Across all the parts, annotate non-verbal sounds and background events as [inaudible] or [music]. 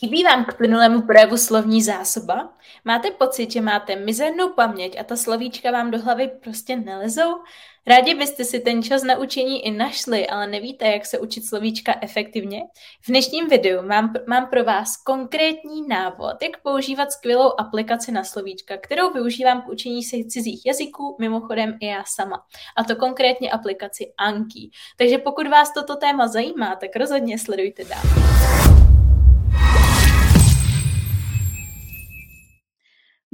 Chybí vám k plynulému projevu slovní zásoba? Máte pocit, že máte mizernou paměť a ta slovíčka vám do hlavy prostě nelezou? Rádi byste si ten čas na učení i našli, ale nevíte, jak se učit slovíčka efektivně? V dnešním videu mám, mám pro vás konkrétní návod, jak používat skvělou aplikaci na slovíčka, kterou využívám k učení se cizích jazyků, mimochodem i já sama. A to konkrétně aplikaci Anki. Takže pokud vás toto téma zajímá, tak rozhodně sledujte dál.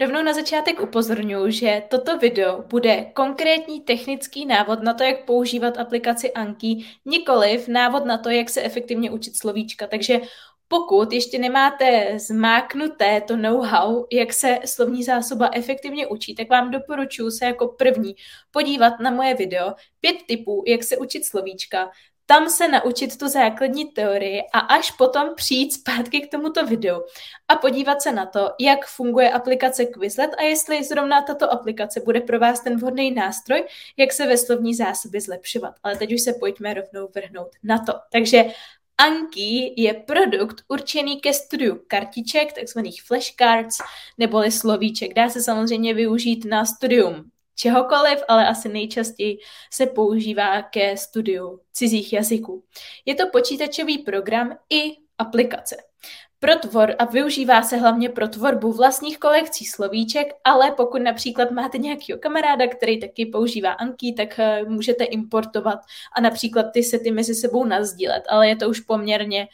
Rovnou na začátek upozorňuji, že toto video bude konkrétní technický návod na to, jak používat aplikaci Anki, nikoliv návod na to, jak se efektivně učit slovíčka. Takže pokud ještě nemáte zmáknuté to know-how, jak se slovní zásoba efektivně učí, tak vám doporučuji se jako první podívat na moje video pět typů, jak se učit slovíčka, tam se naučit tu základní teorii a až potom přijít zpátky k tomuto videu a podívat se na to, jak funguje aplikace Quizlet a jestli zrovna tato aplikace bude pro vás ten vhodný nástroj, jak se ve slovní zásobě zlepšovat. Ale teď už se pojďme rovnou vrhnout na to. Takže Anki je produkt určený ke studiu kartiček, takzvaných flashcards, neboli slovíček. Dá se samozřejmě využít na studium čehokoliv, ale asi nejčastěji se používá ke studiu cizích jazyků. Je to počítačový program i aplikace. Pro tvor a využívá se hlavně pro tvorbu vlastních kolekcí slovíček, ale pokud například máte nějakého kamaráda, který taky používá Anki, tak eh, můžete importovat a například ty sety mezi sebou nazdílet, ale je to už poměrně uh,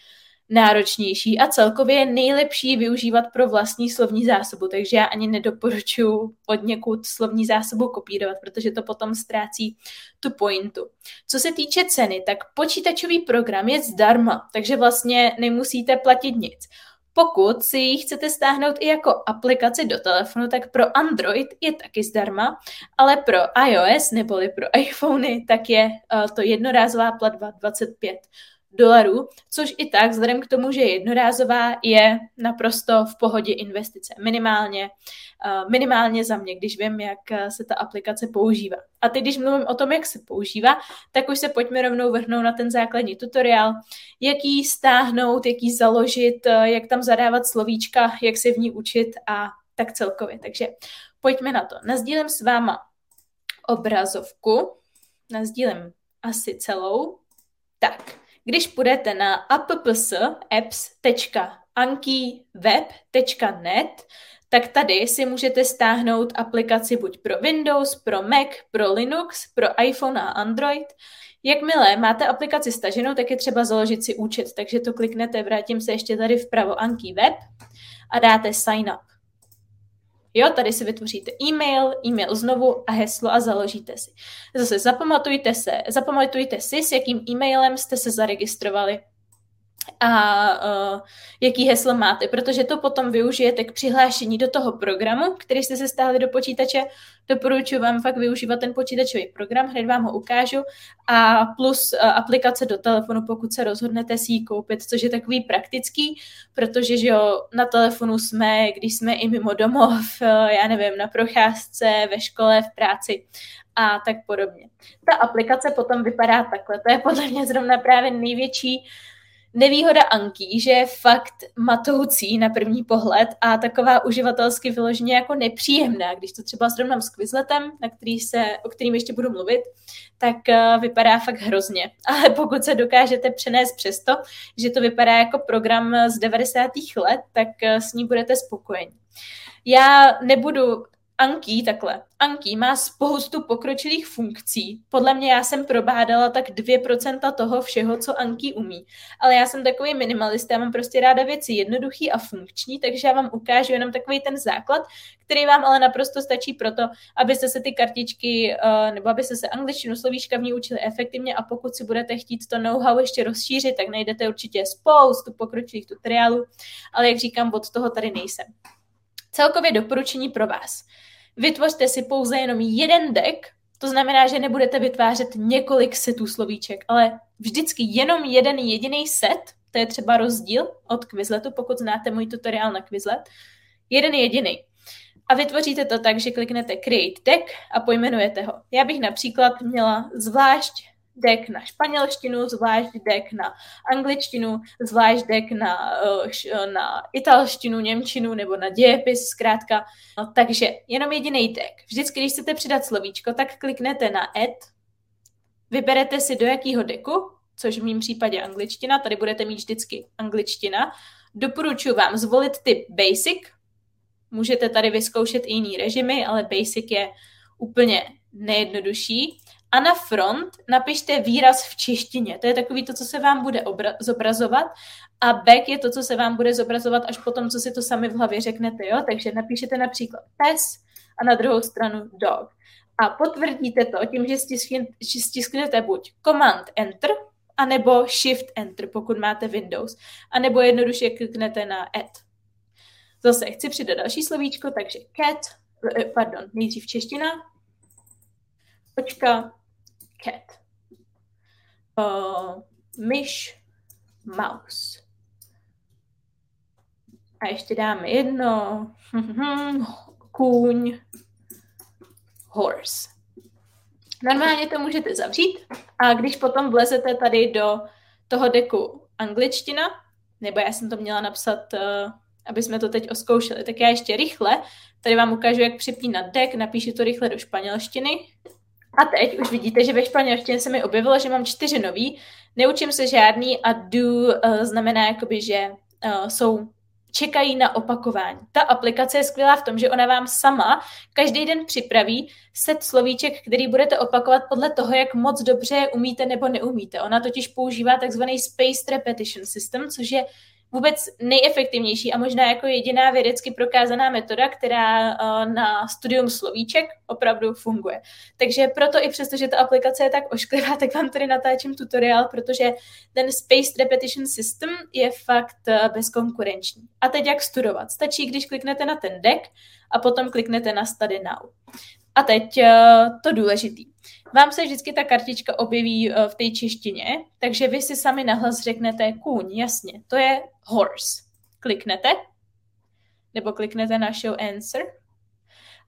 náročnější a celkově je nejlepší využívat pro vlastní slovní zásobu, takže já ani nedoporučuji od někud slovní zásobu kopírovat, protože to potom ztrácí tu pointu. Co se týče ceny, tak počítačový program je zdarma, takže vlastně nemusíte platit nic. Pokud si ji chcete stáhnout i jako aplikaci do telefonu, tak pro Android je taky zdarma, ale pro iOS neboli pro iPhony, tak je uh, to jednorázová platba 25 dolarů, což i tak, vzhledem k tomu, že je jednorázová, je naprosto v pohodě investice. Minimálně, uh, minimálně za mě, když vím, jak eh, se ta aplikace používá. A teď, když mluvím o tom, jak se používá, tak už se pojďme rovnou vrhnout na ten základní tutoriál, jak ji stáhnout, jak ji založit, eh, jak tam zadávat slovíčka, jak se v ní učit a tak celkově. Takže pojďme na to. Nazdílím s váma obrazovku, nazdílím asi celou. Tak, když půjdete na apps.apps.ankiweb.net, tak tady si můžete stáhnout aplikaci buď pro Windows, pro Mac, pro Linux, pro iPhone a Android. Jakmile máte aplikaci staženou, tak je třeba založit si účet, takže to kliknete, vrátím se ještě tady vpravo Anki Web a dáte sign up. Jo, tady si vytvoříte e-mail, e-mail znovu a heslo a založíte si. Zase zapamatujte se, zapamatujte si, s jakým e-mailem jste se zaregistrovali a uh, jaký heslo máte, protože to potom využijete k přihlášení do toho programu, který jste se stáhli do počítače. Doporučuji vám fakt využívat ten počítačový program, hned vám ho ukážu a plus uh, aplikace do telefonu, pokud se rozhodnete si ji koupit, což je takový praktický, protože že jo, na telefonu jsme, když jsme i mimo domov, uh, já nevím, na procházce, ve škole, v práci a tak podobně. Ta aplikace potom vypadá takhle. To je podle mě zrovna právě největší Nevýhoda Anky, že je fakt matoucí na první pohled a taková uživatelsky vyloženě jako nepříjemná. Když to třeba srovnám s Quizletem, na který se, o kterým ještě budu mluvit, tak uh, vypadá fakt hrozně. [laughs] Ale pokud se dokážete přenést přesto, že to vypadá jako program z 90. let, tak uh, s ní budete spokojeni. Já nebudu Anki, takhle, Anki má spoustu pokročilých funkcí. Podle mě já jsem probádala tak 2% toho všeho, co Anki umí. Ale já jsem takový minimalista, já mám prostě ráda věci jednoduchý a funkční, takže já vám ukážu jenom takový ten základ, který vám ale naprosto stačí pro to, abyste se ty kartičky, uh, nebo abyste se angličtinu, slovíčka v ní učili efektivně a pokud si budete chtít to know-how ještě rozšířit, tak najdete určitě spoustu pokročilých tutoriálů, ale jak říkám, od toho tady nejsem. Celkově doporučení pro vás. Vytvořte si pouze jenom jeden deck, to znamená, že nebudete vytvářet několik setů slovíček, ale vždycky jenom jeden jediný set, to je třeba rozdíl od Quizletu, pokud znáte můj tutoriál na Quizlet, jeden jediný. A vytvoříte to tak, že kliknete Create Deck a pojmenujete ho. Já bych například měla zvlášť deck na španělštinu, zvlášť deck na angličtinu, zvlášť deck na, eh, na italštinu, němčinu nebo na dějepis zkrátka. No, takže jenom jediný deck. Vždycky, když chcete přidat slovíčko, tak kliknete na add, vyberete si do jakého deku, což v mém případě angličtina, tady budete mít vždycky angličtina. Doporučuji vám zvolit typ basic, můžete tady vyzkoušet i jiný režimy, ale basic je úplně nejjednodušší a na front napište výraz v češtině. To je takový to, co se vám bude obra- zobrazovat a back je to, co se vám bude zobrazovat až potom, co si to sami v hlavě řeknete. Jo? Takže napíšete například pes a na druhou stranu dog. A potvrdíte to tím, že stisknete buď Command Enter, anebo Shift Enter, pokud máte Windows, anebo jednoduše kliknete na Add. Zase chci přidat další slovíčko, takže cat, eh, pardon, nejdřív čeština, kočka, cat. Uh, myš, mouse. A ještě dáme jedno. [laughs] Kůň, horse. Normálně to můžete zavřít a když potom vlezete tady do toho deku angličtina, nebo já jsem to měla napsat, uh, aby jsme to teď oskoušeli, tak já ještě rychle, tady vám ukážu, jak připínat dek, napíšu to rychle do španělštiny. A teď už vidíte, že ve španělštině se mi objevilo, že mám čtyři nový. Neučím se žádný a do uh, znamená jakoby, že uh, jsou čekají na opakování. Ta aplikace je skvělá v tom, že ona vám sama každý den připraví set slovíček, který budete opakovat podle toho, jak moc dobře umíte nebo neumíte. Ona totiž používá takzvaný Spaced Repetition System, což je vůbec nejefektivnější a možná jako jediná vědecky prokázaná metoda, která eh, na studium slovíček opravdu funguje. Takže proto i přesto, že ta aplikace je tak ošklivá, [laughs] tak vám tady natáčím tutoriál, protože ten Spaced Repetition System je fakt eh, bezkonkurenční. A teď jak studovat? Stačí, když kliknete na ten deck a potom kliknete na Study Now. A teď eh, to důležitý. Vám se vždycky ta kartička objeví eh, v té češtině, takže vy si sami nahlas řeknete kůň, jasně, to je horse. Kliknete, nebo kliknete na show answer.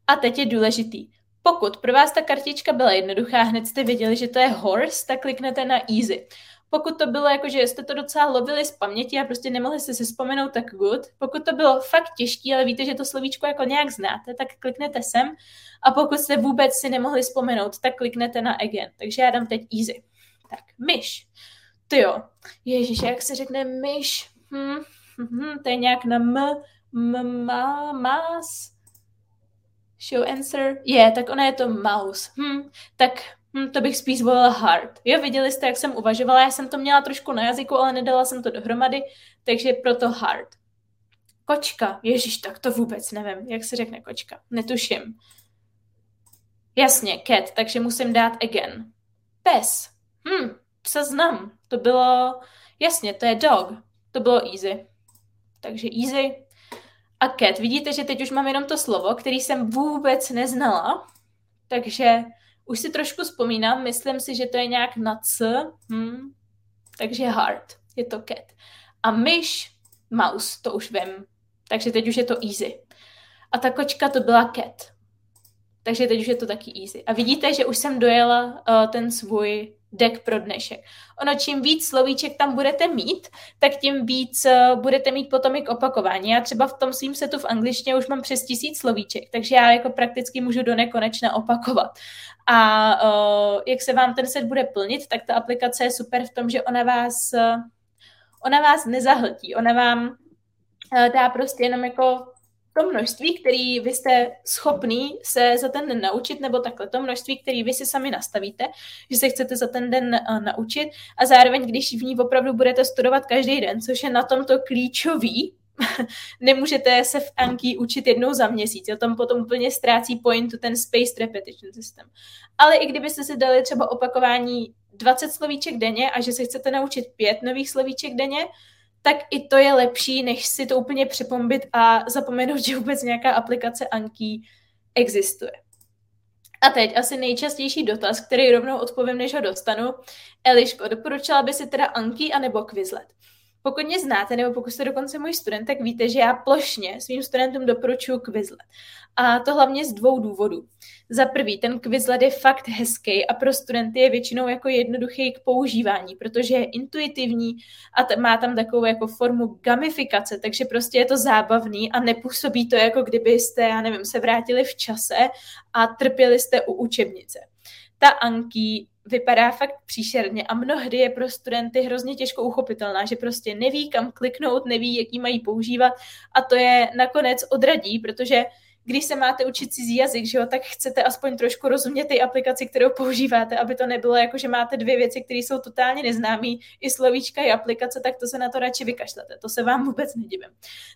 A teď je důležitý. Pokud pro vás ta kartička byla jednoduchá, hned jste věděli, že to je horse, tak kliknete na easy pokud to bylo jako, že jste to docela lovili z paměti a prostě nemohli jste si vzpomenout tak good, pokud to bylo fakt těžké, ale víte, že to slovíčko jako nějak znáte, tak kliknete sem a pokud jste vůbec si nemohli vzpomenout, tak kliknete na again. Takže já dám teď easy. Tak, myš. Ty jo. Ježíš, jak se řekne myš? Hm, hm, hm, to je nějak na m, m, ma, mas. Show answer. Je, yeah, tak ona je to mouse. Hm, tak Hm, to bych spíš zvolila hard. Jo, viděli jste, jak jsem uvažovala, já jsem to měla trošku na jazyku, ale nedala jsem to dohromady, takže proto hard. Kočka, ježíš, tak to vůbec nevím, jak se řekne kočka, netuším. Jasně, cat, takže musím dát again. Pes, hm, psa znám, to bylo, jasně, to je dog, to bylo easy. Takže easy. A cat, vidíte, že teď už mám jenom to slovo, který jsem vůbec neznala, takže už si trošku vzpomínám, myslím si, že to je nějak na C, hm, takže hard, je to cat. A myš, mouse, to už vím, takže teď už je to easy. A ta kočka to byla cat, takže teď už je to taky easy. A vidíte, že už jsem dojela uh, ten svůj deck pro dnešek. Ono, čím víc slovíček tam budete mít, tak tím víc uh, budete mít potom i k opakování. Já třeba v tom svým setu v angličtině už mám přes tisíc slovíček, takže já jako prakticky můžu do nekonečna opakovat. A uh, jak se vám ten set bude plnit, tak ta aplikace je super v tom, že ona vás, uh, ona vás nezahltí, ona vám dá prostě jenom jako to množství, který vy jste schopný se za ten den naučit, nebo takhle to množství, který vy si sami nastavíte, že se chcete za ten den uh, naučit a zároveň, když v ní opravdu budete studovat každý den, což je na tomto klíčový, [laughs] nemůžete se v Anki učit jednou za měsíc, jo, tam potom úplně ztrácí pointu ten spaced repetition system. Ale i kdybyste si dali třeba opakování 20 slovíček denně a že se chcete naučit pět nových slovíček denně, tak i to je lepší, než si to úplně přepombit a zapomenout, [laughs] že vůbec nějaká aplikace Anki existuje. A teď asi nejčastější dotaz, který rovnou odpovím, než ho dostanu. Eliško, doporučila by si teda Anki anebo Quizlet? Pokud mě znáte, nebo pokud jste dokonce můj student, tak víte, že já plošně svým studentům doporučuji Quizlet. A to hlavně z dvou důvodů. Za prvý, ten Quizlet je fakt hezký a pro studenty je většinou jako jednoduchý k používání, protože je intuitivní a t- má tam takovou jako formu gamifikace, takže prostě je to zábavný a nepůsobí to jako kdybyste, já nevím, se vrátili v čase a trpěli jste u učebnice. Ta Anki vypadá fakt příšerně a mnohdy je pro studenty hrozně těžko uchopitelná, že prostě neví, kam kliknout, neví, jaký mají používat a to je nakonec odradí, protože když se máte učit cizí jazyk, že jo, tak chcete aspoň trošku rozumět ty aplikaci, kterou používáte, aby to nebylo jako, že máte dvě věci, které jsou totálně neznámé, i slovíčka, i aplikace, tak to se na to radši vykašlete. To se vám vůbec nedivím.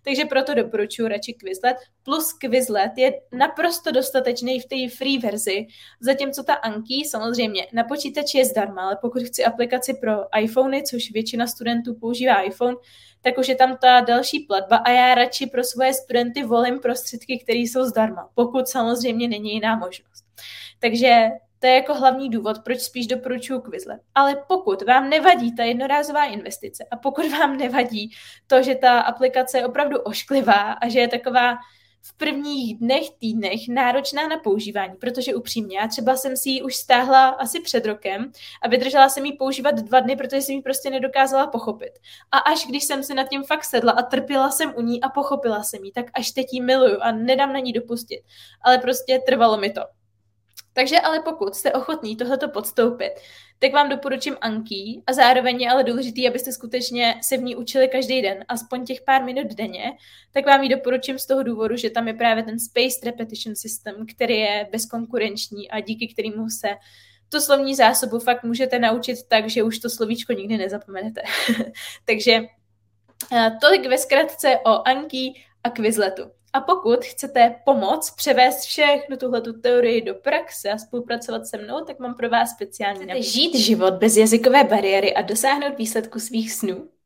Takže proto doporučuji radši Quizlet. Plus Quizlet je naprosto dostatečný v té free verzi, zatímco ta Anki samozřejmě na počítači je zdarma, ale pokud chci aplikaci pro iPhony, což většina studentů používá iPhone, tak už je tam ta další platba a já radši pro svoje studenty volím prostředky, které jsou zdarma, pokud samozřejmě není jiná možnost. Takže to je jako hlavní důvod, proč spíš doporučuji Quizlet. Ale pokud vám nevadí ta jednorázová investice a pokud vám nevadí to, že ta aplikace je opravdu ošklivá a že je taková v prvních dnech, týdnech náročná na používání, protože upřímně, já třeba jsem si ji už stáhla asi před rokem a vydržela jsem ji používat dva dny, protože jsem ji prostě nedokázala pochopit. A až když jsem si nad tím fakt sedla a trpěla jsem u ní a pochopila jsem ji, tak až teď ji miluju a nedám na ní dopustit. Ale prostě trvalo mi to. Takže ale pokud jste ochotní tohleto podstoupit, tak vám doporučím Anki a zároveň je ale důležitý, abyste skutečně se v ní učili každý den, aspoň těch pár minut denně, tak vám ji doporučím z toho důvodu, že tam je právě ten Spaced Repetition System, který je bezkonkurenční a díky kterému se tu slovní zásobu fakt můžete naučit tak, že už to slovíčko nikdy nezapomenete. [laughs] Takže eh, tolik ve zkratce o Anki a Quizletu. A pokud chcete pomoct převést všechnu tuhle teorii do praxe a spolupracovat se mnou, tak mám pro vás speciální Chcete žít život bez jazykové bariéry a dosáhnout výsledku svých snů?